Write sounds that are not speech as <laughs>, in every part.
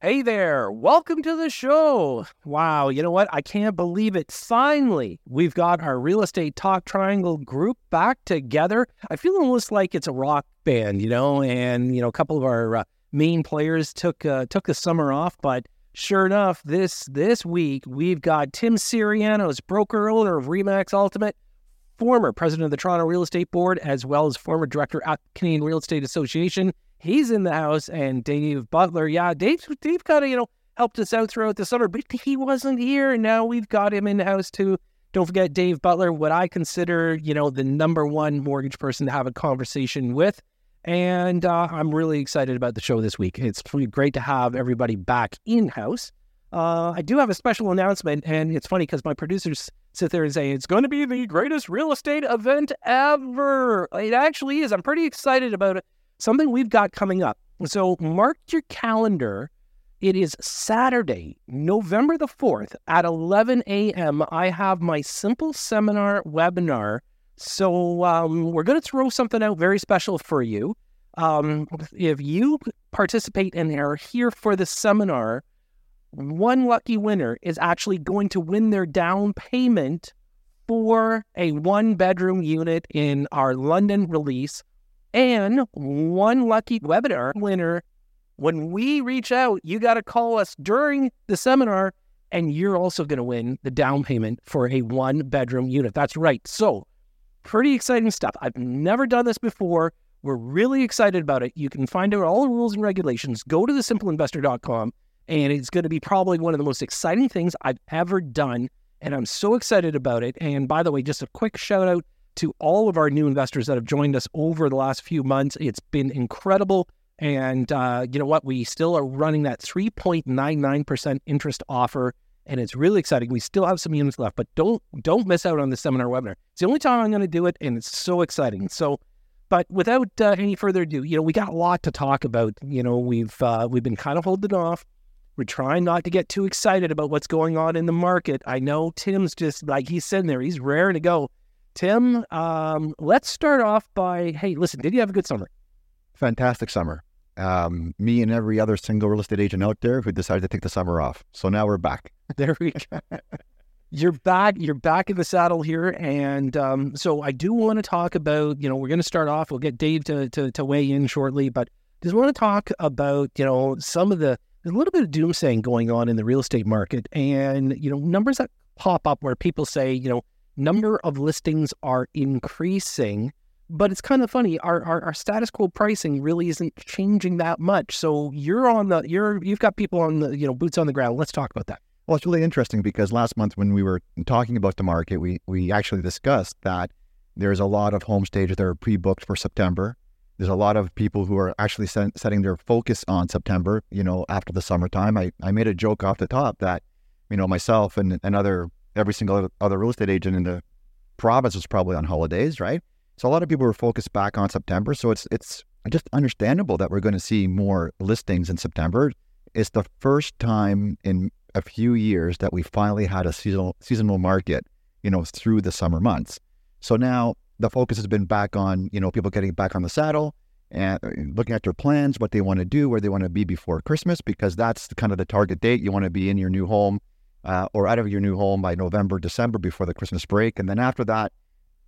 Hey there, welcome to the show. Wow, you know what? I can't believe it. Finally, we've got our real estate talk triangle group back together. I feel almost like it's a rock band, you know, and you know, a couple of our uh, main players took uh, took the summer off, but sure enough, this this week we've got Tim Syrianos, broker owner of Remax Ultimate, former president of the Toronto Real Estate Board, as well as former director at Canadian Real Estate Association he's in the house, and Dave Butler. Yeah, Dave, Dave kind of you know helped us out throughout the summer, but he wasn't here. And now we've got him in the house too. Don't forget Dave Butler, what I consider you know the number one mortgage person to have a conversation with. And uh, I'm really excited about the show this week. It's great to have everybody back in house. Uh, I do have a special announcement, and it's funny because my producers sit there and say it's going to be the greatest real estate event ever. It actually is. I'm pretty excited about it something we've got coming up. So mark your calendar. It is Saturday, November the 4th at 11 a.m. I have my simple seminar webinar. So um, we're going to throw something out very special for you. Um, if you participate and are here for the seminar, one lucky winner is actually going to win their down payment for a one bedroom unit in our London release and one lucky webinar winner. When we reach out, you got to call us during the seminar, and you're also going to win the down payment for a one bedroom unit. That's right. So, pretty exciting stuff. I've never done this before. We're really excited about it. You can find out all the rules and regulations. Go to thesimpleinvestor.com, and it's going to be probably one of the most exciting things I've ever done. And I'm so excited about it. And by the way, just a quick shout out to all of our new investors that have joined us over the last few months. It's been incredible. And uh, you know what? We still are running that 3.99% interest offer. And it's really exciting. We still have some units left, but don't don't miss out on the seminar webinar. It's the only time I'm going to do it, and it's so exciting. So, but without uh, any further ado, you know, we got a lot to talk about. You know, we've uh, we've been kind of holding off. We're trying not to get too excited about what's going on in the market. I know Tim's just like he's sitting there, he's raring to go. Tim, um, let's start off by hey, listen, did you have a good summer? Fantastic summer. Um, me and every other single real estate agent out there who decided to take the summer off. So now we're back. <laughs> There we go. you're back. You're back in the saddle here, and um, so I do want to talk about. You know, we're going to start off. We'll get Dave to, to to weigh in shortly, but just want to talk about you know some of the there's a little bit of doomsaying going on in the real estate market, and you know numbers that pop up where people say you know number of listings are increasing, but it's kind of funny. Our, our, our status quo pricing really isn't changing that much. So you're on the you're you've got people on the you know boots on the ground. Let's talk about that. Well, it's really interesting because last month when we were talking about the market, we we actually discussed that there's a lot of home stages that are pre-booked for September. There's a lot of people who are actually set, setting their focus on September. You know, after the summertime, I I made a joke off the top that you know myself and, and other every single other real estate agent in the province was probably on holidays, right? So a lot of people were focused back on September. So it's it's just understandable that we're going to see more listings in September. It's the first time in a few years that we finally had a seasonal seasonal market, you know, through the summer months. So now the focus has been back on, you know, people getting back on the saddle and uh, looking at their plans, what they want to do, where they want to be before Christmas, because that's kind of the target date. You want to be in your new home uh, or out of your new home by November, December before the Christmas break. And then after that,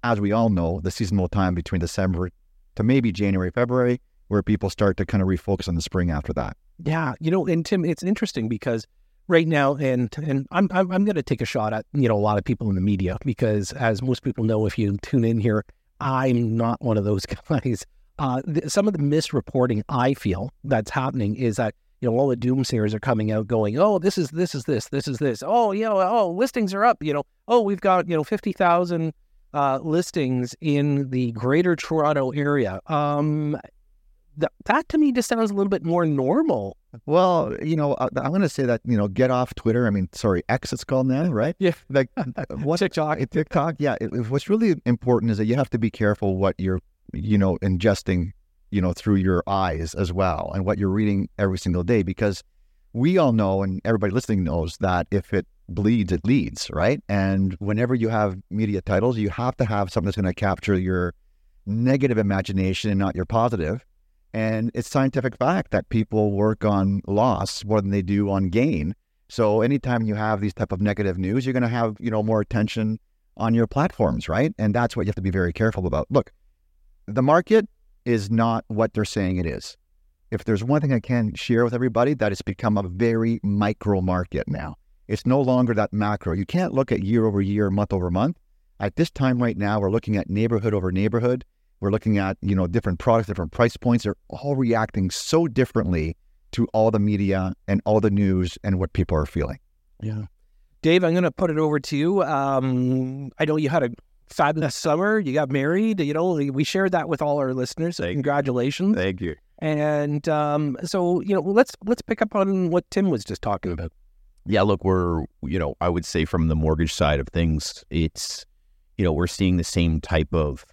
as we all know, the seasonal time between December to maybe January, February, where people start to kind of refocus on the spring after that. Yeah, you know, and Tim, it's interesting because right now, and and I'm I'm, I'm going to take a shot at you know a lot of people in the media because as most people know, if you tune in here, I'm not one of those <laughs> guys. Uh, th- some of the misreporting I feel that's happening is that you know, all the doomsayers are coming out going, oh, this is this is this, this is this. Oh, you know, oh, listings are up. You know, oh, we've got you know fifty thousand uh, listings in the Greater Toronto area. Um, that that to me just sounds a little bit more normal. Well, you know, I, am going to say that you know, get off Twitter. I mean, sorry, X it's called now, right? Yeah, like <laughs> what TikTok. TikTok. Yeah, it, what's really important is that you have to be careful what you're, you know, ingesting you know, through your eyes as well and what you're reading every single day because we all know and everybody listening knows that if it bleeds, it leads, right? And whenever you have media titles, you have to have something that's going to capture your negative imagination and not your positive. And it's scientific fact that people work on loss more than they do on gain. So anytime you have these type of negative news, you're going to have, you know, more attention on your platforms, right? And that's what you have to be very careful about. Look, the market is not what they're saying it is. If there's one thing I can share with everybody, that it's become a very micro market now. It's no longer that macro. You can't look at year over year, month over month. At this time right now, we're looking at neighborhood over neighborhood. We're looking at, you know, different products, different price points. They're all reacting so differently to all the media and all the news and what people are feeling. Yeah. Dave, I'm going to put it over to you. Um, I know you had a fabulous summer. You got married. You know, we shared that with all our listeners. So congratulations. Thank you. And um, so, you know, let's let's pick up on what Tim was just talking about. Yeah, look, we're you know, I would say from the mortgage side of things, it's you know, we're seeing the same type of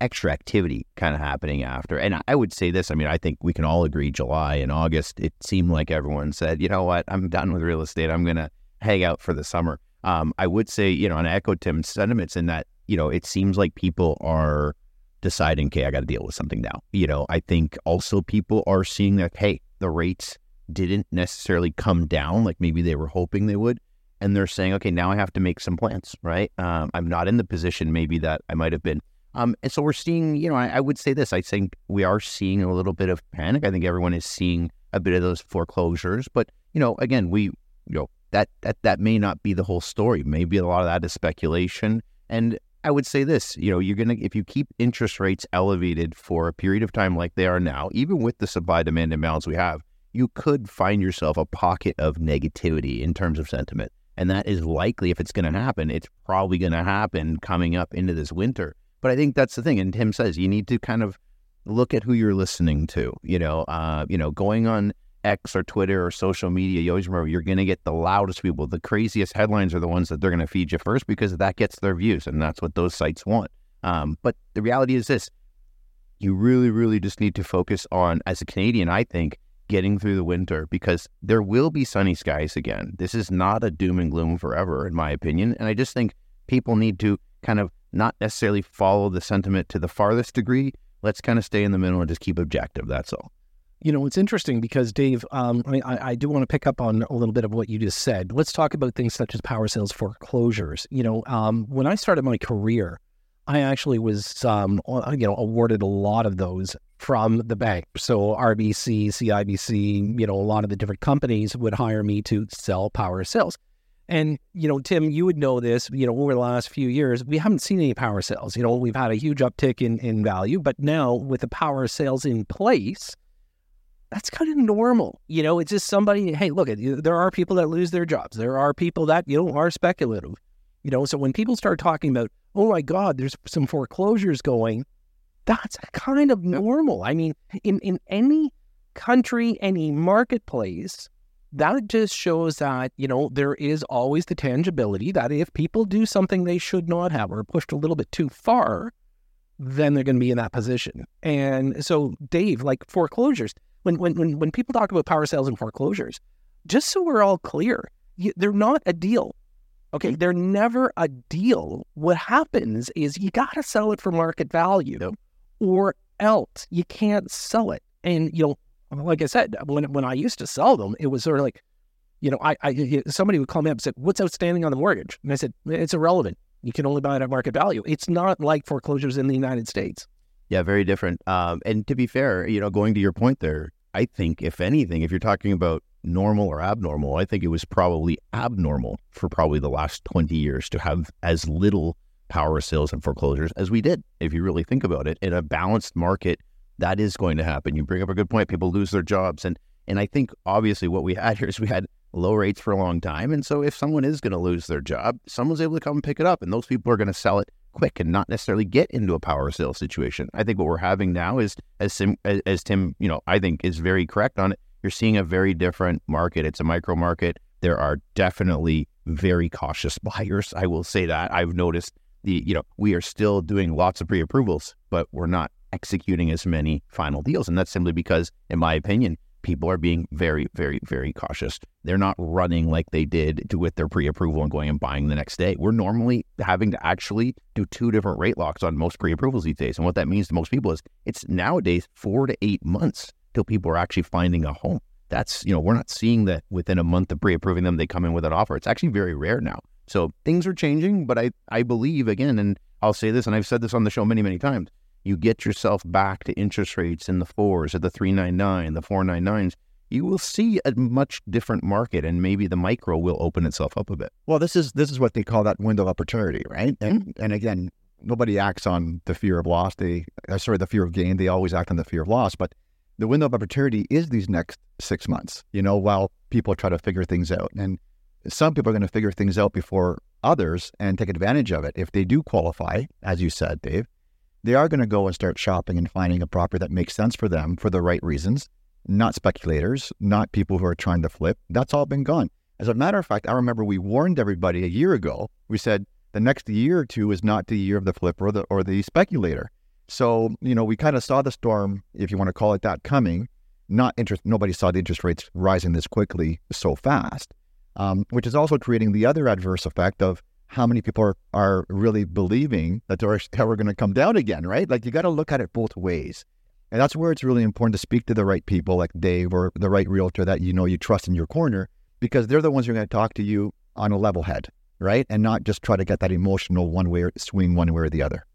extra activity kind of happening after. And I would say this, I mean, I think we can all agree July and August, it seemed like everyone said, you know what, I'm done with real estate. I'm going to hang out for the summer. Um, I would say, you know, and I echo Tim's sentiments in that, you know, it seems like people are deciding, okay, I got to deal with something now. You know, I think also people are seeing that, hey, the rates didn't necessarily come down like maybe they were hoping they would. And they're saying, okay, now I have to make some plans, right? Um, I'm not in the position maybe that I might have been. Um, and so we're seeing, you know, I, I would say this. I think we are seeing a little bit of panic. I think everyone is seeing a bit of those foreclosures. But, you know, again, we, you know, that that that may not be the whole story. Maybe a lot of that is speculation. And I would say this, you know, you're gonna if you keep interest rates elevated for a period of time like they are now, even with the supply demand imbalance we have, you could find yourself a pocket of negativity in terms of sentiment. And that is likely if it's going to happen, it's probably going to happen coming up into this winter. But I think that's the thing. And Tim says you need to kind of look at who you're listening to. You know, uh, you know, going on X or Twitter or social media, you always remember you're going to get the loudest people. The craziest headlines are the ones that they're going to feed you first because that gets their views, and that's what those sites want. Um, but the reality is this: you really, really just need to focus on, as a Canadian, I think, getting through the winter because there will be sunny skies again. This is not a doom and gloom forever, in my opinion. And I just think people need to kind of not necessarily follow the sentiment to the farthest degree. Let's kind of stay in the middle and just keep objective. That's all. You know, it's interesting because Dave, um, I, I, do want to pick up on a little bit of what you just said. Let's talk about things such as power sales foreclosures. You know, um, when I started my career, I actually was, um, you know, awarded a lot of those from the bank. So RBC, CIBC, you know, a lot of the different companies would hire me to sell power sales. And, you know, Tim, you would know this, you know, over the last few years, we haven't seen any power sales. You know, we've had a huge uptick in, in value, but now with the power sales in place, that's kind of normal. You know, it's just somebody, hey, look, there are people that lose their jobs. There are people that, you know, are speculative. You know, so when people start talking about, oh my God, there's some foreclosures going, that's kind of normal. I mean, in, in any country, any marketplace, that just shows that, you know, there is always the tangibility that if people do something they should not have or pushed a little bit too far, then they're going to be in that position. And so, Dave, like foreclosures, when, when, when, when people talk about power sales and foreclosures, just so we're all clear, you, they're not a deal. Okay, they're never a deal. What happens is you got to sell it for market value or else you can't sell it. And, you know, like I said, when when I used to sell them, it was sort of like, you know, I, I somebody would call me up and say, "What's outstanding on the mortgage?" And I said, "It's irrelevant. You can only buy it at market value. It's not like foreclosures in the United States." Yeah, very different. Um, and to be fair, you know, going to your point there, I think if anything, if you're talking about normal or abnormal, I think it was probably abnormal for probably the last 20 years to have as little power sales and foreclosures as we did. If you really think about it, in a balanced market that is going to happen. You bring up a good point. People lose their jobs. And, and I think obviously what we had here is we had low rates for a long time. And so if someone is going to lose their job, someone's able to come and pick it up. And those people are going to sell it quick and not necessarily get into a power sale situation. I think what we're having now is, as, as, Tim, you know, I think is very correct on it. You're seeing a very different market. It's a micro market. There are definitely very cautious <laughs> buyers. I will say that. I've noticed the, you know, we are still doing lots of pre approvals, but we're not executing as many final deals. And that's simply because, in my opinion, people are being very, very, very cautious. They're not running like they did to, with their pre-approval and going and buying the next day. We're normally having to actually do two different rate locks on most pre-approvals these days. And what that means to most people is it's nowadays four to eight months till people are actually finding a home. That's, you know, we're not seeing that within a month of pre-approving them, they come in with an offer. It's actually very rare now. So things are changing, but I, I believe again, and I'll say this, and I've said this on the show many, many times, you get yourself back to interest rates in the fours or the 399, the 499s, you will see a much different market and maybe the micro will open itself up a bit. Well, this is this is what they call that window of opportunity, right? And Mm-hmm. and again, nobody acts on the fear of loss. They uh, sorry, the fear of gain. They always act on the fear of loss. But the window of opportunity is these next six months. You know, while people try to figure things out, and some people are going to figure things out before others and take advantage of it. If they do qualify, as you said, Dave, they are going to go and start shopping and finding a property that makes sense for them for the right reasons, not speculators, not people who are trying to flip. That's all been gone. As a matter of fact, I remember we warned everybody a year ago. We said the next year or two is not the year of the flipper or the, or the speculator. So, you know, we kind of saw the storm, if you want to call it that, coming. Not interest. Nobody saw the interest rates rising this quickly so fast, um, which is also creating the other adverse effect of how many people are, are really believing that they're ever going to come down again, right? Like you got to look at it both ways. And that's where it's really important to speak to the right people like Dave or the right realtor that you know you trust in your corner because they're the ones who are going to talk to you on a level head, right? And not just try to get that emotional one way or swing one way or the other.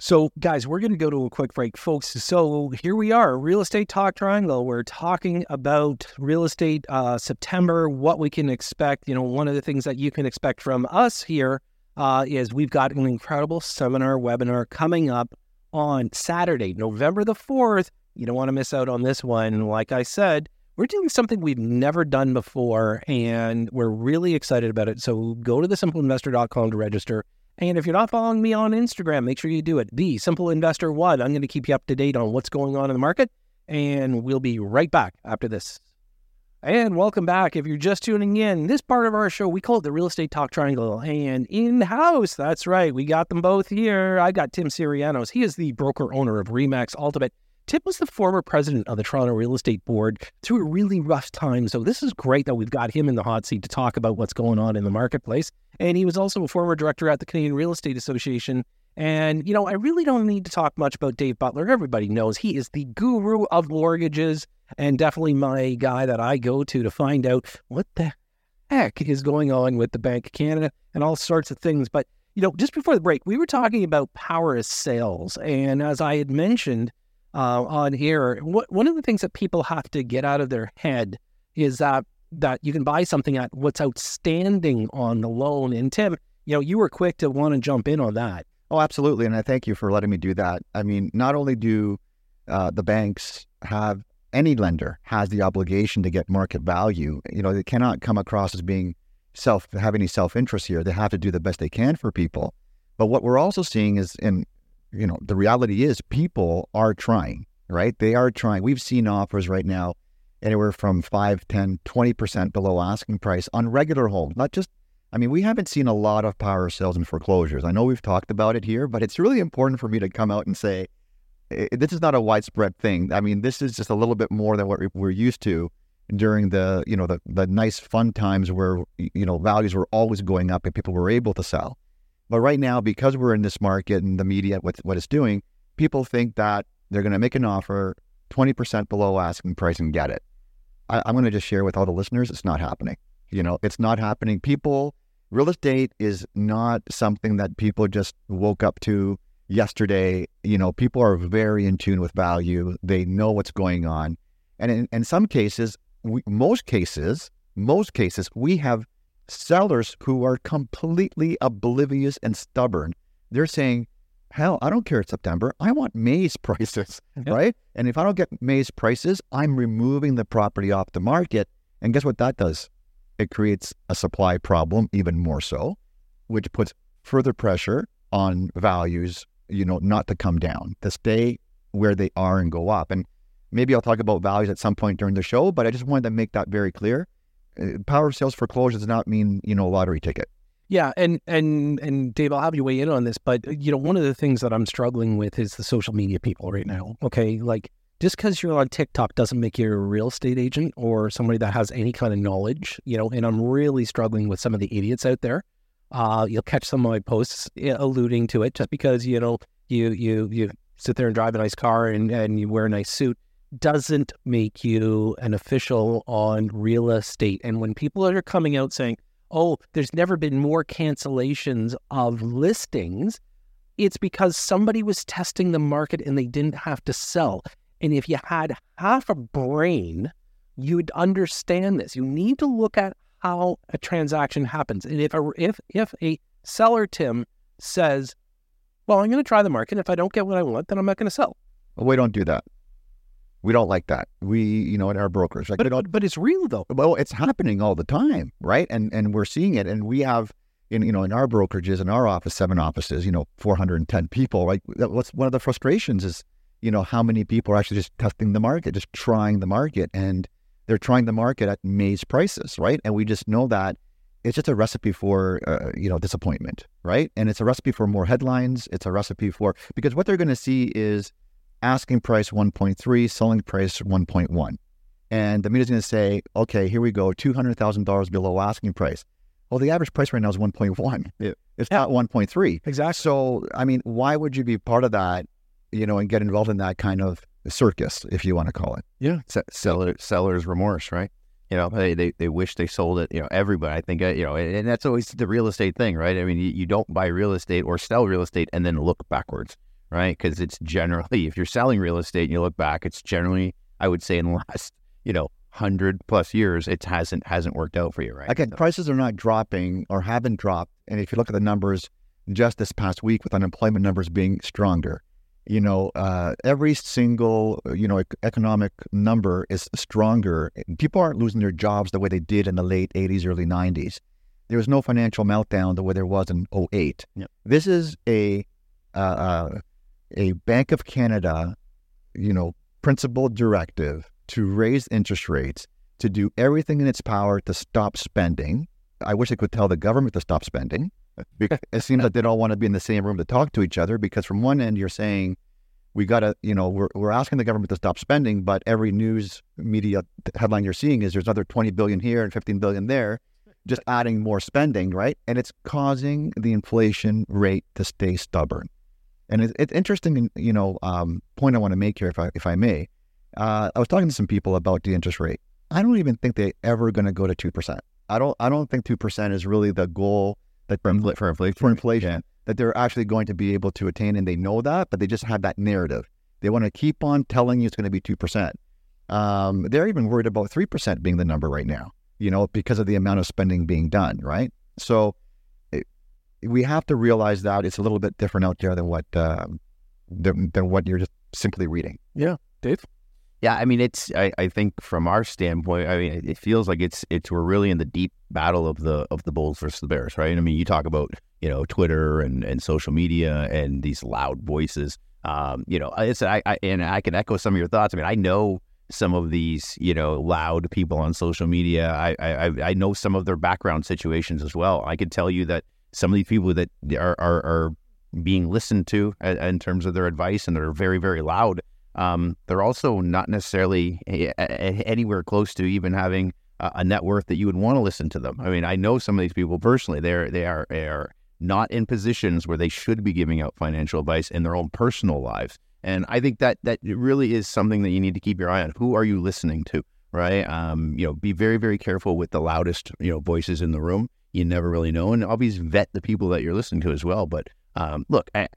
So, guys, we're going to go to a quick break, folks. So, here we are, Real Estate Talk Triangle. We're talking about real estate uh, September, what we can expect. You know, one of the things that you can expect from us here uh, is we've got an incredible seminar webinar coming up on Saturday, November the 4th. You don't want to miss out on this one. Like I said, we're doing something we've never done before, and we're really excited about it. So, go to thesimpleinvestor.com to register. And if you're not following me on Instagram, make sure you do it. The Simple Investor One. I'm going to keep you up to date on what's going on in the market, and we'll be right back after this. And welcome back. If you're just tuning in, this part of our show, we call it the Real Estate Talk Triangle. And in house, that's right, we got them both here. I got Tim Syrianos. He is the broker owner of Remax Ultimate. Tim was the former president of the Toronto Real Estate Board through a really rough time. So this is great that we've got him in the hot seat to talk about what's going on in the marketplace. And he was also a former director at the Canadian Real Estate Association. And, you know, I really don't need to talk much about Dave Butler. Everybody knows he is the guru of mortgages and definitely my guy that I go to to find out what the heck is going on with the Bank of Canada and all sorts of things. But, you know, just before the break, we were talking about power of sales. And as I had mentioned, uh, on air. What, one of the things that people have to get out of their head is that that you can buy something at what's outstanding on the loan. And Tim, you know, you were quick to want to jump in on that. Oh, absolutely. And I thank you for letting me do that. I mean, not only do uh, the banks have any lender has the obligation to get market value, you know, they cannot come across as being self, have any self interest here. They have to do the best they can for people. But what we're also seeing is, and, you know, the reality is people are trying, right? They are trying. We've seen offers right now anywhere from 5, 10, 20% below asking price on regular homes, not just I mean, we haven't seen a lot of power sales and foreclosures. I know we've talked about it here, but it's really important for me to come out and say this is not a widespread thing. I mean, this is just a little bit more than what we're used to during the you know the the nice fun times where you know values were always going up and people were able to sell. But right now, because we're in this market and the media, with what it's doing, people think that they're going to make an offer twenty percent below asking price and get it. I, I'm going to just share with all the listeners, it's not happening. You know, it's not happening. People real estate is not something that people just woke up to yesterday. You know, people are very in tune with value. They know what's going on. And in, in some cases, we, most cases, most cases, we have sellers who are completely oblivious and stubborn. They're saying, hell, I don't care it's September. I want May's prices, <laughs> Yep. right? And if I don't get May's prices, I'm removing the property off the market. And guess what that does? It creates a supply problem, even more so, which puts further pressure on values, you know, not to come down, to stay where they are and go up. And maybe I'll talk about values at some point during the show, but I just wanted to make that very clear. Power of sales foreclosure does not mean, you know, a lottery ticket. Yeah, and and and Dave, I'll have you weigh in on this, but you know, one of the things that I'm struggling with is the social media people right now. Okay, like just because you're on TikTok doesn't make you a real estate agent or somebody that has any kind of knowledge, you know. And I'm really struggling with some of the idiots out there. Uh, you'll catch some of my posts alluding to it just because you know you you you sit there and drive a nice car and, and you wear a nice suit doesn't make you an official on real estate. And when people are coming out saying, "Oh, there's never been more cancellations of listings," it's because somebody was testing the market and they didn't have to sell. And if you had half a brain, you'd understand this. You need to look at how a transaction happens. And if a, if if a seller Tim says, "Well, I'm going to try the market. If I don't get what I want, then I'm not going to sell." Well, we don't do that. We don't like that. We, you know, in our brokers, like, but, but, but it's real though. Well, it's happening all the time, right? And and we're seeing it, and we have in you know in our brokerages in our office seven offices you know 410 people right what's one of the frustrations is you know how many people are actually just testing the market just trying the market and they're trying the market at May's prices right and we just know that it's just a recipe for uh, you know disappointment right and it's a recipe for more headlines it's a recipe for because what they're going to see is asking price 1.3 selling price 1.1 and the media's going to say okay here we go $200000 below asking price well, the average price right now is 1.1. It, it's yeah. not 1.3. Exactly. So, I mean, why would you be part of that, you know, and get involved in that kind of circus, if you want to call it? Yeah. S- seller, seller's remorse, right? You know, they, they, they wish they sold it. You know, everybody, I think, uh, you know, and, and that's always the real estate thing, right? I mean, you, you don't buy real estate or sell real estate and then look backwards, right? Because it's generally, if you're selling real estate and you look back, it's generally, I would say, in the last, you know, hundred plus years, it hasn't hasn't worked out for you, right? Again, so. prices are not dropping or haven't dropped. And if you look at the numbers just this past week, with unemployment numbers being stronger, you know, uh, every single you know economic number is stronger. People aren't losing their jobs the way they did in the late '80s, early '90s. There was no financial meltdown the way there was in 08. Yep. This is a uh, uh, a Bank of Canada, you know, principal directive to raise interest rates, to do everything in its power to stop spending. I wish I could tell the government to stop spending. <laughs> it seems like they don't want to be in the same room to talk to each other because from one end you're saying we got to, you know, we're, we're asking the government to stop spending, but every news media headline you're seeing is there's another 20 billion here and 15 billion there, just adding more spending, right? And it's causing the inflation rate to stay stubborn. And it's, it's interesting, you know, um, point I want to make here, if I, if I may. Uh, I was talking to some people about the interest rate. I don't even think they're ever going to go to two percent. I don't. I don't think two percent is really the goal that for, infl- for inflation. For inflation, yeah. that they're actually going to be able to attain, and they know that, but they just have that narrative. They want to keep on telling you it's going to be two percent. Um, they're even worried about three percent being the number right now. You know, because of the amount of spending being done. Right. So we have to realize that it's a little bit different out there than what uh, than, than what you're just simply reading. Yeah, Dave. Yeah, I mean, it's. I, I think from our standpoint, I mean, it feels like it's it's we're really in the deep battle of the of the Bulls versus the Bears, right? I mean, you talk about you know Twitter and and social media and these loud voices. Um, you know, it's I, I and I can echo some of your thoughts. I mean, I know some of these you know loud people on social media. I I I know some of their background situations as well. I can tell you that some of these people that are are, are being listened to in terms of their advice and they're very very loud um, they're also not necessarily anywhere close to even having a net worth that you would want to listen to them. I mean, I know some of these people personally. They're they are they are not in positions where they should be giving out financial advice in their own personal lives. And I think that that really is something that you need to keep your eye on. Who are you listening to? Right? Um, you know, be very very careful with the loudest you know voices in the room. You never really know, and always vet the people that you're listening to as well. But um, look, I,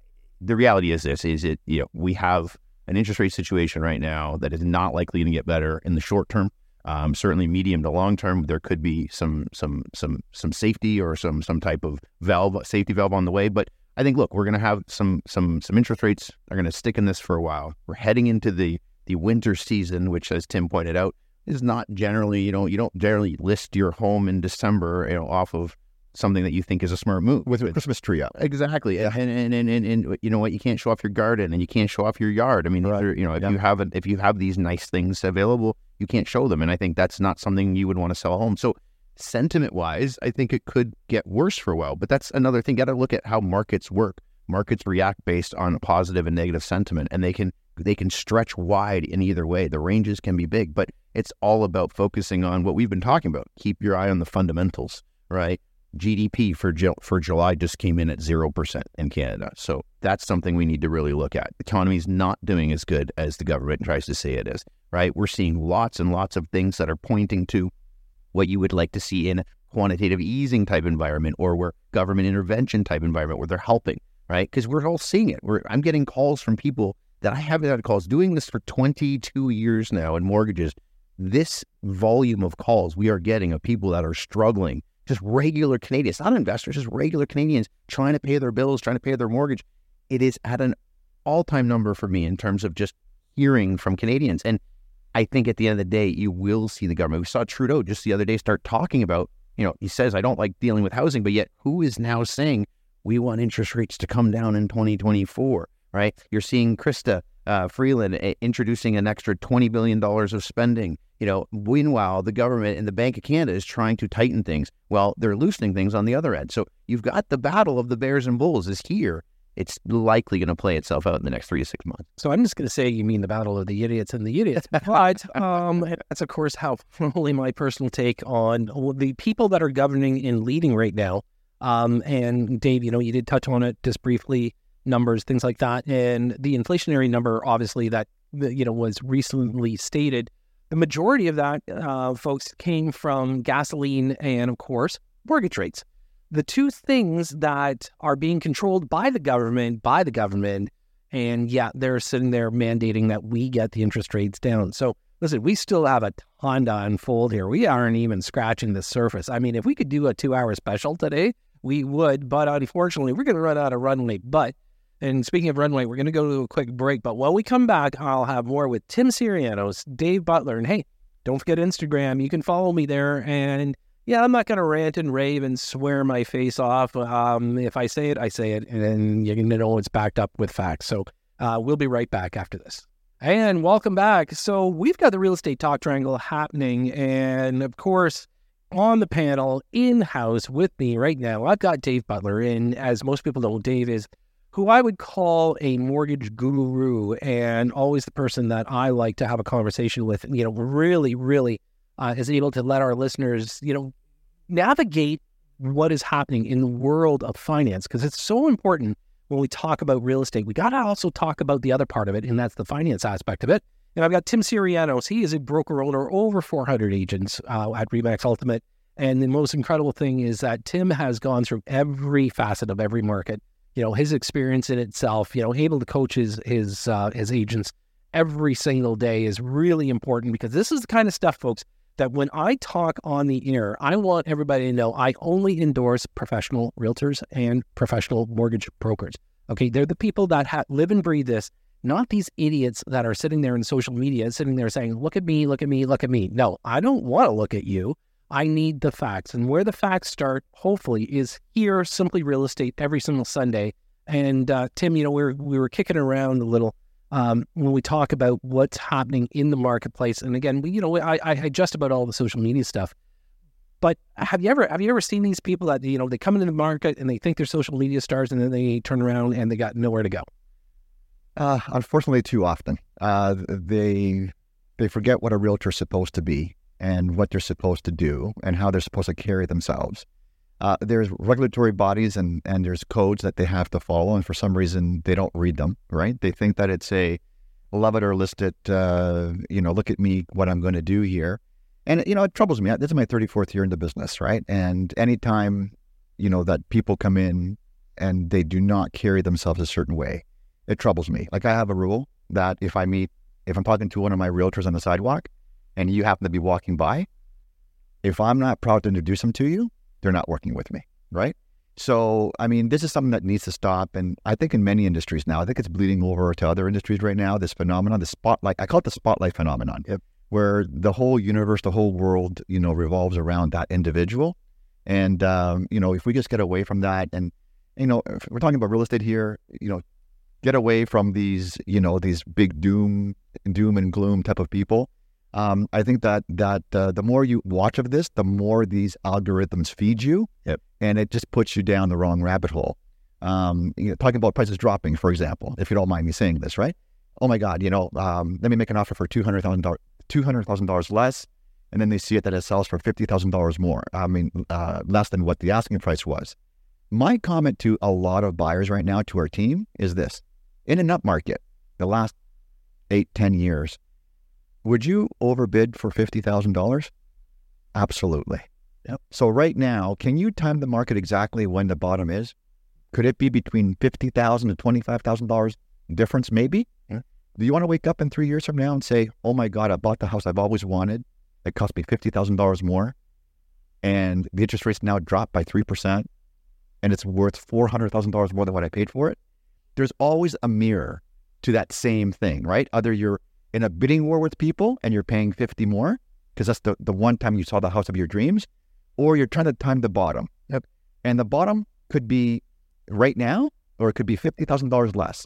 the reality is this: is it you know we have an interest rate situation right now that is not likely to get better in the short term. Um, certainly, medium to long term, there could be some some some some safety or some some type of valve safety valve on the way. But I think, look, we're going to have some some some interest rates are going to stick in this for a while. We're heading into the the winter season, which, as Tim pointed out, is not generally you know you don't generally list your home in December you know off of something that you think is a smart move with a Christmas tree up. Exactly. Yeah. And, and, and, and, and, you know what? You can't show off your garden and you can't show off your yard. I mean, right. you know, if yeah. you have a, if you have these nice things available, you can't show them. And I think that's not something you would want to sell a home. So sentiment wise, I think it could get worse for a while, but that's another thing. You got to look at how markets work. Markets react based on positive and negative sentiment and they can they can stretch wide in either way. The ranges can be big, but it's all about focusing on what we've been talking about. Keep your eye on the fundamentals, right? GDP for for July just came in at 0% in Canada. So that's something we need to really look at. The economy is not doing as good as the government tries to say it is, right? We're seeing lots and lots of things that are pointing to what you would like to see in a quantitative easing type environment or where government intervention type environment where they're helping, right? Because we're all seeing it. We're, I'm getting calls from people that I haven't had calls doing this for 22 years now in mortgages. This volume of calls we are getting of people that are struggling just regular Canadians, not investors, just regular Canadians trying to pay their bills, trying to pay their mortgage. It is at an all time number for me in terms of just hearing from Canadians. And I think at the end of the day, you will see the government. We saw Trudeau just the other day start talking about, you know, he says, I don't like dealing with housing, but yet who is now saying we want interest rates to come down in 2024, right? You're seeing Chrystia uh, Freeland uh, introducing an extra $20 billion of spending. You know, meanwhile, the government and the Bank of Canada is trying to tighten things. Well, they're loosening things on the other end. So you've got the battle of the bears and bulls is here. It's likely going to play itself out in the next three to six months. So I'm just going to say you mean the battle of the idiots and the idiots. <laughs> But um, that's, of course, how only my personal take on the people that are governing and leading right now. Um, and Dave, you know, you did touch on it just briefly numbers, things like that. And the inflationary number, obviously, that you know was recently stated. The majority of that, uh, folks, came from gasoline and, of course, mortgage rates. The two things that are being controlled by the government, by the government, and yeah, they're sitting there mandating that we get the interest rates down. So listen, we still have a ton to unfold here. We aren't even scratching the surface. I mean, if we could do a two-hour special today, we would, but unfortunately, we're going to run out of runway. But and speaking of runway, we're going to go to a quick break. But while we come back, I'll have more with Tim Syrianos, Dave Butler. And hey, don't forget Instagram. You can follow me there. And yeah, I'm not going to rant and rave and swear my face off. Um, if I say it, I say it. And to know it's backed up with facts. So uh, we'll be right back after this. And welcome back. So we've got the real estate talk triangle happening. And of course, on the panel in house with me right now, I've got Dave Butler. And as most people know, Dave is who I would call a mortgage guru and always the person that I like to have a conversation with, you know, really, really uh, is able to let our listeners, you know, navigate what is happening in the world of finance because it's so important when we talk about real estate. We got to also talk about the other part of it, and that's the finance aspect of it. And I've got Tim Syrianos. He is a broker owner, over 400 agents uh, at Remax Ultimate. And the most incredible thing is that Tim has gone through every facet of every market you know his experience in itself you know able to coach his his uh, his agents every single day is really important because this is the kind of stuff folks that when I talk on the air I want everybody to know I only endorse professional realtors and professional mortgage brokers okay? They're the people that ha- live and breathe this not these idiots that are sitting there in social media sitting there saying look at me look at me look at me. No I don't want to look at you I need the facts. And where the facts start, hopefully, is here, Simply Real Estate, every single Sunday. And uh, Tim, you know, we were, we were kicking around a little um, when we talk about what's happening in the marketplace. And again, we, you know, I, I just about all the social media stuff. But have you ever have you ever seen these people that you know they come into the market and they think they're social media stars and then they turn around and they got nowhere to go? Uh, unfortunately, too often uh, they they forget what a realtor is supposed to be and what they're supposed to do and how they're supposed to carry themselves. Uh, there's regulatory bodies and, and there's codes that they have to follow, and for some reason they don't read them. Right? They think that it's a love it or list it. Uh, you know, look at me, what I'm going to do here, and you know it troubles me. This is my 34th year in the business, right? And anytime you know that people come in and they do not carry themselves a certain way, it troubles me. Like I have a rule that if I meet, if I'm talking to one of my realtors on the sidewalk, and you happen to be walking by, if I'm not proud to introduce them to you, they're not working with me, right? So, I mean, this is something that needs to stop. And I think in many industries now, I think it's bleeding over to other industries right now. This phenomenon, the spotlight, I call it the spotlight phenomenon, yep. where the whole universe, the whole world, you know, revolves around that individual. And, um, you know, if we just get away from that and, you know, we're talking about real estate here, you know, get away from these, you know, these big doom, doom and gloom type of people um, I think that that uh, the more you watch of this, the more these algorithms feed you, yep. and it just puts you down the wrong rabbit hole. Um, you know, talking about prices dropping, for example, if you don't mind me saying this, right? oh my God, you know, um, let me make an offer for two hundred thousand dollars, two hundred thousand dollars less, and then they see it that it sells for fifty thousand dollars more. I mean, uh, less than what the asking price was. My comment to a lot of buyers right now to our team is this: in an up market, the last eight, ten years, would you overbid for fifty thousand dollars? Absolutely. Yep. So right now, can you time the market exactly when the bottom is? Could it be between $50,000 to twenty five thousand dollars difference? Maybe. Yeah. Do you want to wake up in three years from now and say, "Oh my God, I bought the house I've always wanted. It cost me fifty thousand dollars more, and the interest rates now dropped by three percent, and it's worth four hundred thousand dollars more than what I paid for it." There's always a mirror to that same thing, right? Either you're in a bidding war with people and you're paying fifty more because that's the the one time you saw the house of your dreams, or you're trying to time the bottom. Yep. And the bottom could be right now, or it could be fifty thousand dollars less.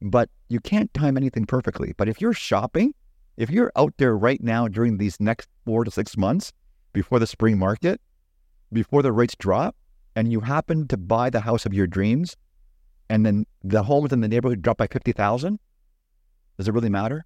But you can't time anything perfectly. But if you're shopping, if you're out there right now during these next four to six months before the spring market, before the rates drop, and you happen to buy the house of your dreams, and then the homes in the neighborhood drop by fifty thousand, does it really matter?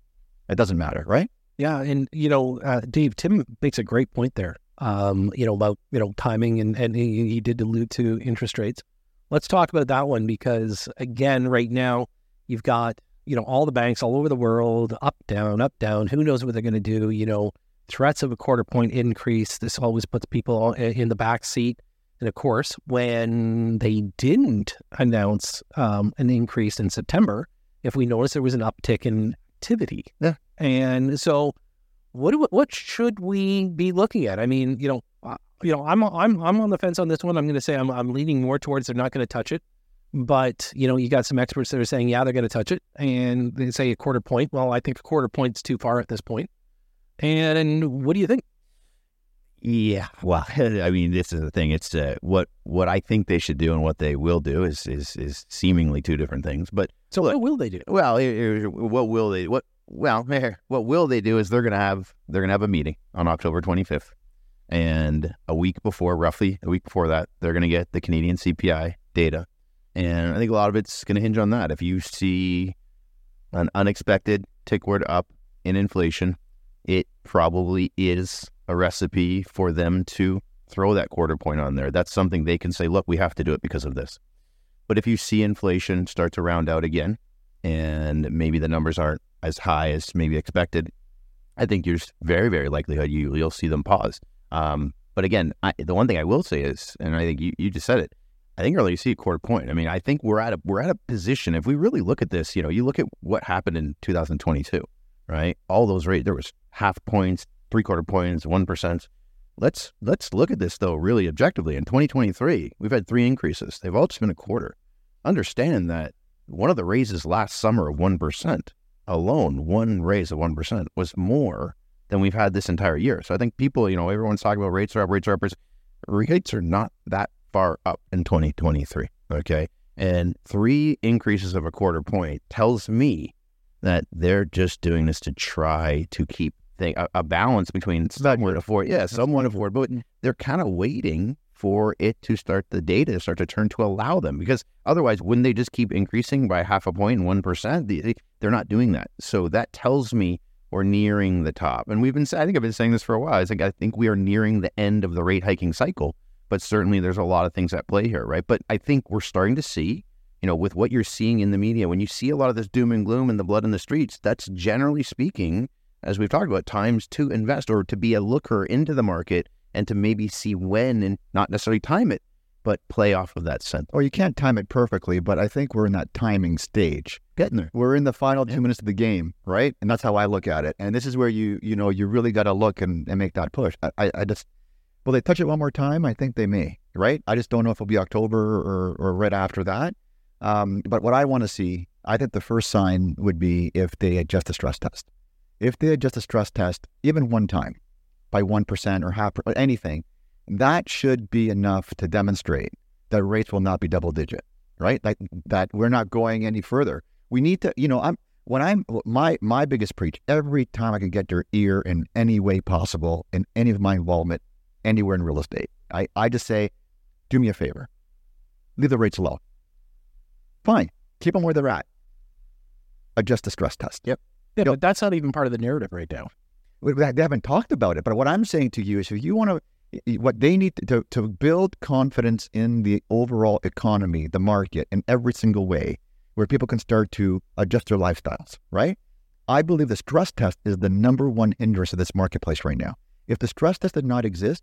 It doesn't matter, right? Yeah, and you know, uh, Dave Tim makes a great point there. Um, you know about you know timing, and and he, he did allude to interest rates. Let's talk about that one because again, right now you've got you know all the banks all over the world, up down, up down. Who knows what they're going to do? You know, threats of a quarter point increase. This always puts people in the back seat. And of course, when they didn't announce um, an increase in September, if we noticed there was an uptick in activity. Yeah. And so, what do, what should we be looking at? I mean, you know, uh, you know, I'm I'm I'm on the fence on this one. I'm going to say I'm I'm leaning more towards they're not going to touch it. But you know, you got some experts that are saying, yeah, they're going to touch it, and they say a quarter point. Well, I think a quarter point's too far at this point. And, and what do you think? Yeah, well, <laughs> I mean, this is the thing. It's uh, what what I think they should do and what they will do is is is seemingly two different things. But So Look, what will they do? well, what will they? What well, <laughs> what will they do is they're gonna have they're gonna have a meeting on October 25th, and a week before, roughly a week before that, they're gonna get the Canadian CPI data, and I think a lot of it's gonna hinge on that. If you see an unexpected tickward up in inflation, it probably is a recipe for them to throw that quarter point on there. That's something they can say, look, we have to do it because of this. But if you see inflation start to round out again, and maybe the numbers aren't as high as maybe expected, I think there's very, very likelihood you you'll see them pause. Um, but again, I, the one thing I will say is, and I think you, you just said it, I think earlier you see a quarter point. I mean, I think we're at a we're at a position. If we really look at this, you know, you look at what happened in 2022, right? All those rates there was half points, three quarter points, one percent. Let's let's look at this though really objectively. In 2023, we've had three increases. They've all just been a quarter. Understand that one of the raises last summer of one percent alone, one raise of one percent was more than we've had this entire year. So I think people, you know, everyone's talking about rates are up, rates are up. Rates are not that far up in 2023. Okay. And three increases of a quarter point tells me that they're just doing this to try to keep thing, a, a balance between somewhat afford, yeah, somewhat afford, but they're kind of waiting for it to start the data start to turn to allow them because otherwise, wouldn't they just keep increasing by half a point and one percent? They, they're not doing that. So that tells me we're nearing the top. And we've been, I think I've been saying this for a while. I think I think we are nearing the end of the rate hiking cycle. But certainly, there's a lot of things at play here, right? But I think we're starting to see, you know, with what you're seeing in the media, when you see a lot of this doom and gloom and the blood in the streets, that's generally speaking, as we've talked about, times to invest or to be a looker into the market and to maybe see when and not necessarily time it, but play off of that sense. Or you can't time it perfectly, but I think we're in that timing stage. Getting there. We're in the final two minutes of the game, right? And that's how I look at it. And this is where you, you know, you really got to look and, and make that push. I, I, just, will they touch it one more time? I think they may, right? I just don't know if it'll be October or, or right after that. Um, but what I want to see, I think the first sign would be if they adjust the stress test. If they adjust the stress test even one time by 1% or half, or anything, that should be enough to demonstrate that rates will not be double digit, right? Like that we're not going any further. We need to, you know, I'm when I'm my my biggest preach every time I can get their ear in any way possible in any of my involvement anywhere in real estate. I, I just say, do me a favor. Leave the rates low. Fine. Keep them where they're at. adjust the stress test. Yep. Yeah, but that's not even part of the narrative right now. They haven't talked about it, but what I'm saying to you is, if you want to, what they need to to build confidence in the overall economy, the market, in every single way, where people can start to adjust their lifestyles. Right? I believe the stress test is the number one hindrance of this marketplace right now. If the stress test did not exist,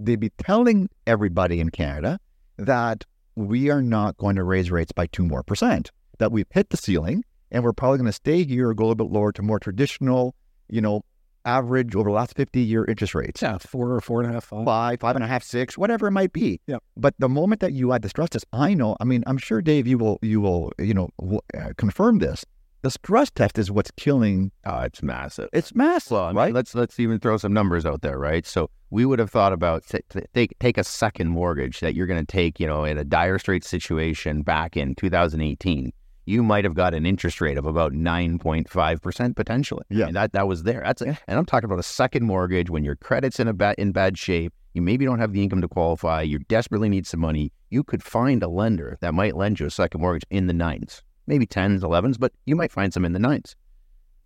they'd be telling everybody in Canada that we are not going to raise rates by two more percent, that we've hit the ceiling, and we're probably going to stay here or go a little bit lower to more traditional, you know, average over the last 50 year interest rates. Yeah, four or four and a half, five. Five, five and a half, six, whatever it might be. Yeah. But the moment that you add the stress test, I know. I mean, I'm sure Dave, you will, you will, you know, w- uh, confirm this. The stress test is what's killing. Oh, it's massive. It's massive, Well, I mean, right? let's let's even throw some numbers out there, right? So we would have thought about t- t- take take a second mortgage that you're going to take, you know, in a dire straits situation back in 2018. You might have got an interest rate of about 9.5 percent potentially. I Yeah. mean, that that was there. That's a, and I'm talking about a second mortgage when your credit's in a bad in bad shape. You maybe don't have the income to qualify. You desperately need some money. You could find a lender that might lend you a second mortgage in the nines, maybe tens, elevens, but you might find some in the nines.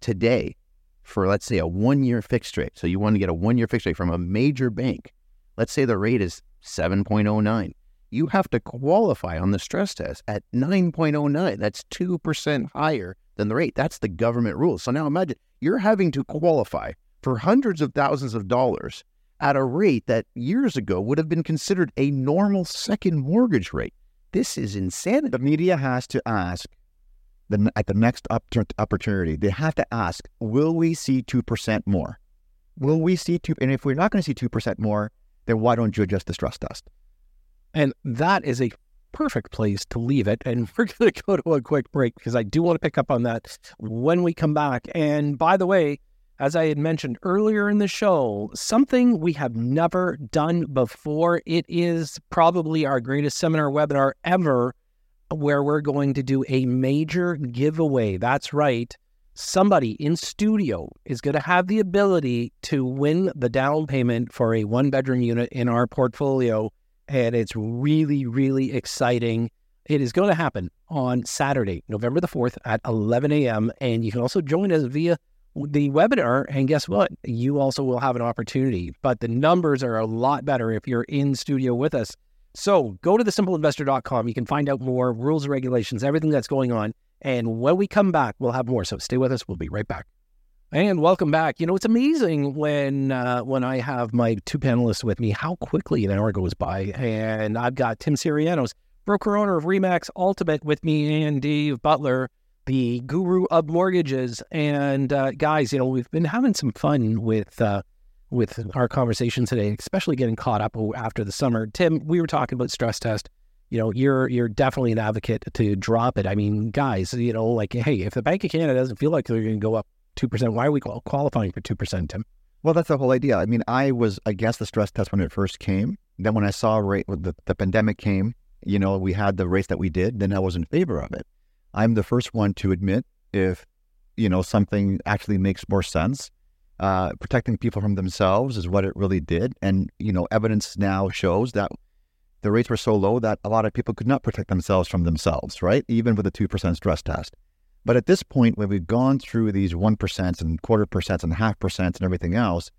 Today, for let's say a one year fixed rate. So you want to get a one year fixed rate from a major bank. Let's say the rate is 7.09. You have to qualify on the stress test at 9.09. That's 2% higher than the rate. That's the government rule. So now imagine you're having to qualify for hundreds of thousands of dollars at a rate that years ago would have been considered a normal second mortgage rate. This is insanity. the media has to ask the, at the next oppor- opportunity, they have to ask, will we see 2% more? Will we see 2 And if we're not going to see 2% more, then why don't you adjust the stress test? And that is a perfect place to leave it. And we're <laughs> going to go to a quick break because I do want to pick up on that when we come back. And by the way, as I had mentioned earlier in the show, something we have never done before. It is probably our greatest seminar webinar ever where we're going to do a major giveaway. That's right. Somebody in studio is going to have the ability to win the down payment for a one bedroom unit in our portfolio. And it's really, really exciting. It is going to happen on Saturday, November the 4th at 11 a.m. And you can also join us via the webinar. And guess what? You also will have an opportunity. But the numbers are a lot better if you're in studio with us. So go to thesimpleinvestor.com. You can find out more rules, regulations, everything that's going on. And when we come back, we'll have more. So stay with us. We'll be right back. And welcome back. You know, it's amazing when uh, when I have my two panelists with me, how quickly an hour goes by. And I've got Tim Syrianos, broker owner of Remax Ultimate, with me, and Dave Butler, the guru of mortgages. And uh, guys, you know, we've been having some fun with uh, with our conversation today, especially getting caught up after the summer. Tim, we were talking about stress test. You know, you're you're definitely an advocate to drop it. I mean, guys, you know, like, hey, if the Bank of Canada doesn't feel like they're going to go up two percent, why are we qualifying for two percent, Tim? Well, that's the whole idea. I mean, I was against the stress test when it first came. Then when I saw rate the, the pandemic came, you know, we had the rates that we did, then I was in favor of it. I'm the first one to admit if, you know, something actually makes more sense. Uh, protecting people from themselves is what it really did. And, you know, evidence now shows that the rates were so low that a lot of people could not protect themselves from themselves, right? Even with a 2% stress test. But at this point, when we've gone through these 1% and quarter percents and half percents and everything else,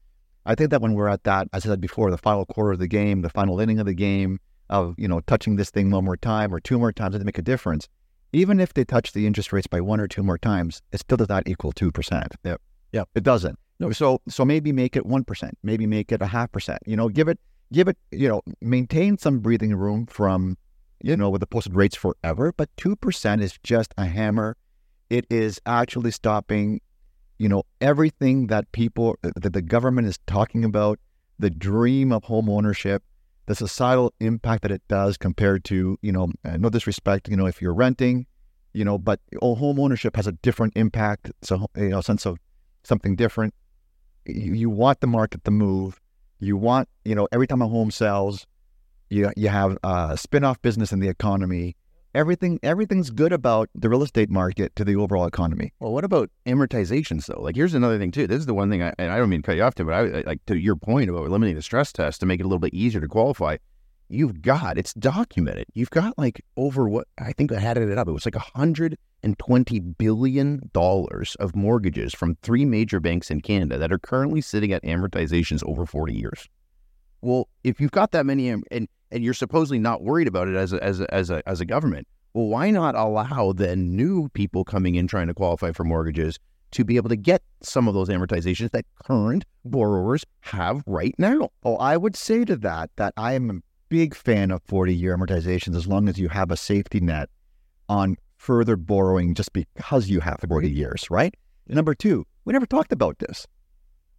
I think that when we're at that, as I said before, the final quarter of the game, the final inning of the game, of you know touching this thing one more time or two more times doesn't make a difference. Even if they touch the interest rates by one or two more times, it still does not equal two percent. Yep. Yep. It doesn't. No. So so maybe make it one percent. Maybe make it a half percent. You know, give it give it you know maintain some breathing room from you know with the posted rates forever. But two percent is just a hammer. It is actually stopping you know everything that people that the government is talking about the dream of home ownership the societal impact that it does compared to you know uh, no disrespect you know if you're renting you know but home ownership has a different impact so you know sense of something different. You, you want the market to move. You want you know every time a home sells you you have a spin-off business in the economy everything everything's good about the real estate market to the overall economy Well, what about amortizations though? Like, here's another thing too. This is the one thing, I, and I don't mean to cut you off, Tim, but I like to your point about eliminating the stress test to make it a little bit easier to qualify. You've got it's documented. You've got like over what I think I had it up. It was like a $120 billion of mortgages from three major banks in Canada that are currently sitting at amortizations over 40 years. Well, if you've got that many and, and you're supposedly not worried about it as a, as a, as a, as a government, well, why not allow then new people coming in trying to qualify for mortgages to be able to get some of those amortizations that current borrowers have right now? Oh, I would say to that that I am a big fan of 40 year amortizations as long as you have a safety net on further borrowing just because you have mm-hmm. 40 years, right? Number two, we never talked about this.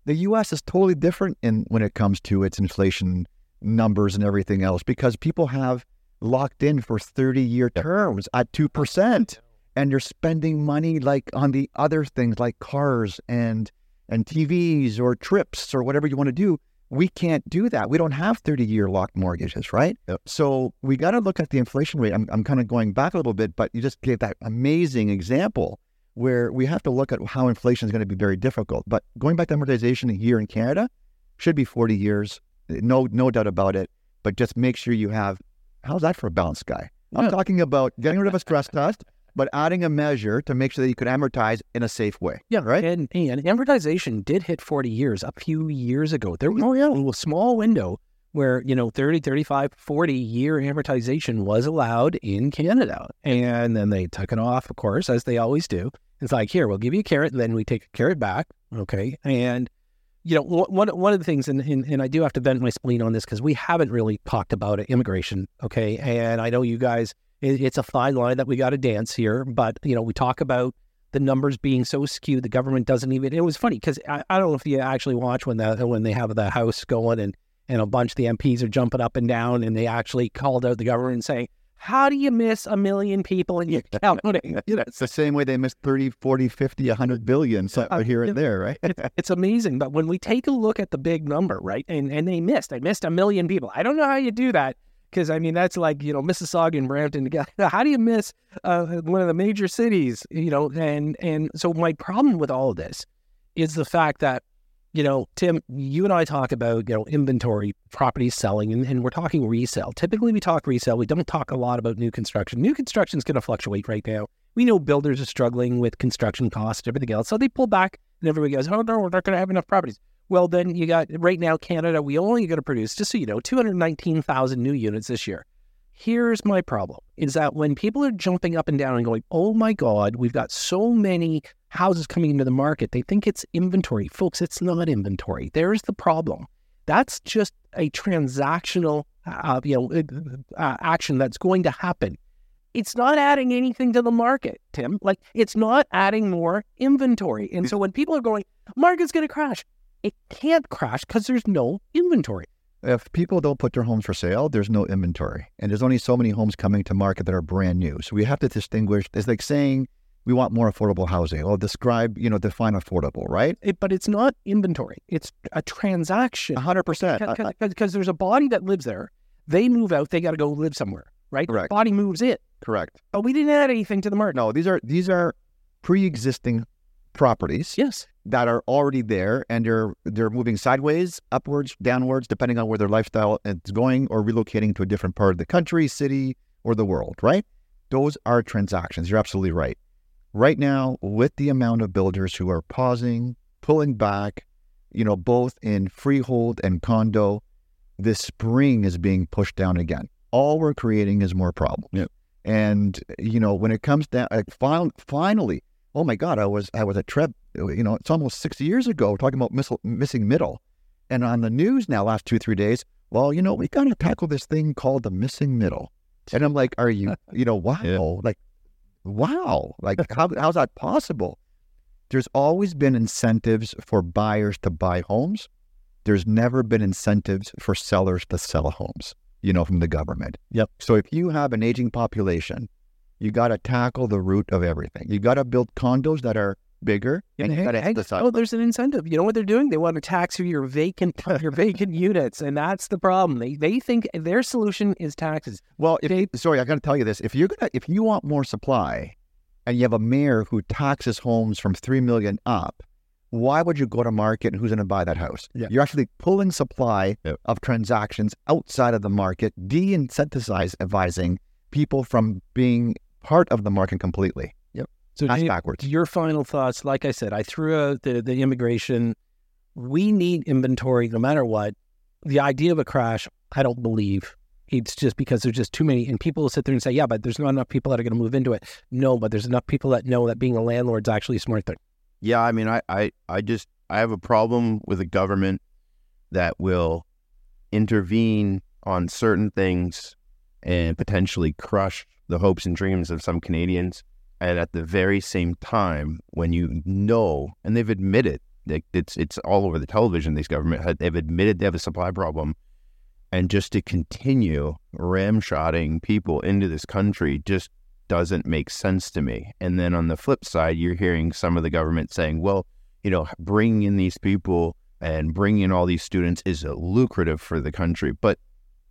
The US is totally different in when it comes to its inflation numbers and everything else because people have locked in for 30 year terms at 2% and you're spending money like on the other things like cars and and TVs or trips or whatever you want to do we can't do that. We don't have 30 year locked mortgages, right? Yep. So we got to look at the inflation rate. I'm, I'm kind of going back a little bit, but you just gave that amazing example where we have to look at how inflation is going to be very difficult. But going back to amortization here in Canada should be 40 years, no, no doubt about it. But just make sure you have, how's that for a balanced guy? I'm talking about getting rid of a stress test but adding a measure to make sure that you could amortize in a safe way. Yeah, right. And, and amortization did hit 40 years a few years ago. There was oh, yeah. a small window where, you know, 30, 35, 40 year amortization was allowed in Canada. And then they took it off, of course, as they always do. It's like, here, we'll give you a carrot, then we take a carrot back. Okay. And, you know, one, one of the things, and, and, and I do have to vent my spleen on this because we haven't really talked about immigration. Okay. And I know you guys it's a fine line that we got to dance here. But, you know, we talk about the numbers being so skewed, the government doesn't even. It was funny because I, I, don't know if you actually watch when the when they have the House going and and a bunch of the MPs are jumping up and down and they actually called out the government saying, how do you miss a million people and you're <laughs> counting? <laughs> you know, it's the same way they missed 30, 40, 50, 100 billion so uh, here and there, right? it's, <laughs> it's, amazing. But when we take a look at the big number, right, and, and they missed, they missed a million people. I don't know how you do that. Because I mean, that's like you know Mississauga and Brampton together. How do you miss uh, one of the major cities? You know, and and so my problem with all of this is the fact that you know, Tim, you and I talk about you know inventory, properties selling, and, and we're talking resale. Typically, we talk resale. We don't talk a lot about new construction. New construction is going to fluctuate right now. We know builders are struggling with construction costs everything else, so they pull back, and everybody goes, "Oh no, we're not going to have enough properties." Well, then you got right now, Canada, we only going to produce, just so you know, 219,000 new units this year. Here's my problem is that when people are jumping up and down and going, oh my God, we've got so many houses coming into the market, they think it's inventory. Folks, it's not inventory. There's the problem. That's just a transactional uh, you know, uh, uh, action that's going to happen. It's not adding anything to the market, Tim. Like, it's not adding more inventory. And so when people are going, market's going to crash, it can't crash because there's no inventory. If people don't put their homes for sale, there's no inventory. And there's only so many homes coming to market that are brand new. So we have to distinguish. It's like saying we want more affordable housing. Well, describe, you know, define affordable, right? It, but it's not inventory. It's a transaction. 100%. Because there's a body that lives there. They move out. They got to go live somewhere, right? Correct. The body moves in. Correct. But we didn't add anything to the market. No, these are these are pre-existing properties. Yes. That are already there and they're they're moving sideways, upwards, downwards, depending on where their lifestyle is going or relocating to a different part of the country, city, or the world, right? Those are transactions. You're absolutely right. Right now, with the amount of builders who are pausing, pulling back, you know, both in freehold and condo, this spring is being pushed down again. All we're creating is more problems. Yep. And you know, when it comes down, like, finally, oh my God, I was I was at Treb, you know, it's almost 60 years ago talking about miss, missing middle. And on the news now, last two, three days, well, you know, we got to tackle this thing called the missing middle. And I'm like, are you, <laughs> you know, wow, yeah. like, wow, like, <laughs> how, how's that possible? There's always been incentives for buyers to buy homes. There's never been incentives for sellers to sell homes, you know, from the government. Yep. So if you have an aging population, you got to tackle the root of everything. You got to build condos that are bigger, and you got to decide. Oh, there's an incentive. You know what they're doing? They want to tax your vacant your vacant units, and that's the problem. They they think their solution is taxes. Well, if, they, sorry, I got to tell you this: if you're gonna if you want more supply, and you have a mayor who taxes homes from three million up, why would you go to market and who's going to buy that house? Yeah. You're actually pulling supply yep. of transactions outside of the market, de-incentivizing people from being part of the market completely. So Dave, backwards. Your final thoughts. Like I said, I threw out the, the immigration. We need inventory no matter what. The idea of a crash, I don't believe. It's just because there's just too many, and people will sit there and say, "Yeah, but there's not enough people that are going to move into it." No, but there's enough people that know that being a landlord is actually a smart thing. Yeah, I mean, I, I, I just I have a problem with a government that will intervene on certain things and potentially crush the hopes and dreams of some Canadians. And at the very same time, when you know, and they've admitted that it's it's all over the television, these government they've admitted they have a supply problem, and just to continue ramshotting people into this country just doesn't make sense to me. And then on the flip side, you're hearing some of the government saying, well, you know, bringing in these people and bringing in all these students is uh, lucrative for the country. But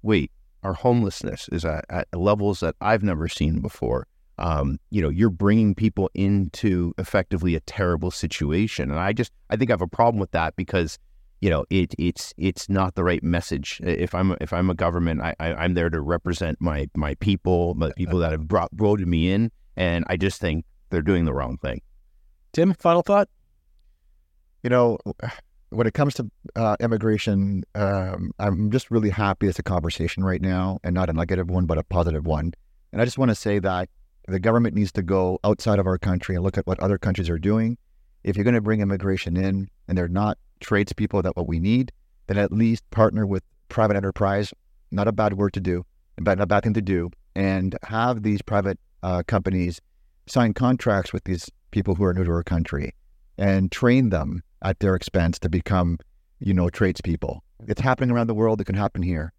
wait, our homelessness is at, at levels that I've never seen before. Um, you know, you're bringing people into effectively a terrible situation, and I just I think I have a problem with that because you know it it's it's not the right message. If I'm if I'm a government, I, I I'm there to represent my my people, the people that have brought voted me in, and I just think they're doing the wrong thing. Tim, final thought. You know, when it comes to uh, immigration, um, I'm just really happy it's a conversation right now and not a negative one, but a positive one. And I just want to say that the government needs to go outside of our country and look at what other countries are doing. If you're going to bring immigration in and they're not tradespeople that what we need, then at least partner with private enterprise. Not a bad word to do, but not a bad thing to do, and have these private uh, companies sign contracts with these people who are new to our country and train them at their expense to become, you know, tradespeople. It's happening around the world. It can happen here.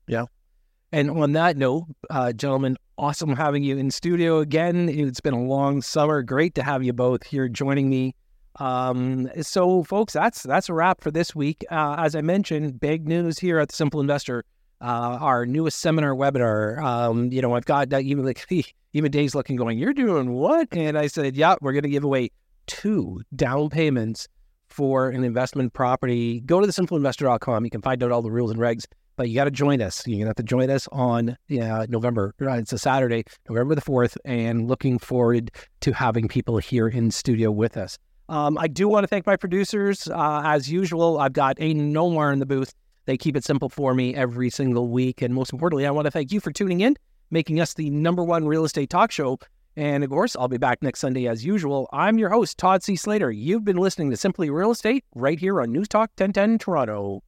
And on that note, uh, gentlemen, awesome having you in studio again. It's been a long summer. Great to have you both here joining me. Um, so, folks, that's that's a wrap for this week. Uh, as I mentioned, big news here at the Simple Investor. Uh, our newest seminar webinar. Um, you know, I've got even like <laughs> even Dave's looking, going, "You're doing what?" And I said, "Yeah, we're going to give away two down payments for an investment property. Go to thesimpleinvestor.com. You can find out all the rules and regs." But you got to join us. You're going to have to join us on uh, November. uh, It's a Saturday, November the 4th, and looking forward to having people here in studio with us. Um, I do want to thank my producers. Uh, as usual, I've got Aiden Nomar in the booth. They keep it simple for me every single week. And most importantly, I want to thank you for tuning in, making us the number one real estate talk show. And of course, I'll be back next Sunday as usual. I'm your host, Todd C. Slater. You've been listening to Simply Real Estate right here on News Talk 1010 Toronto.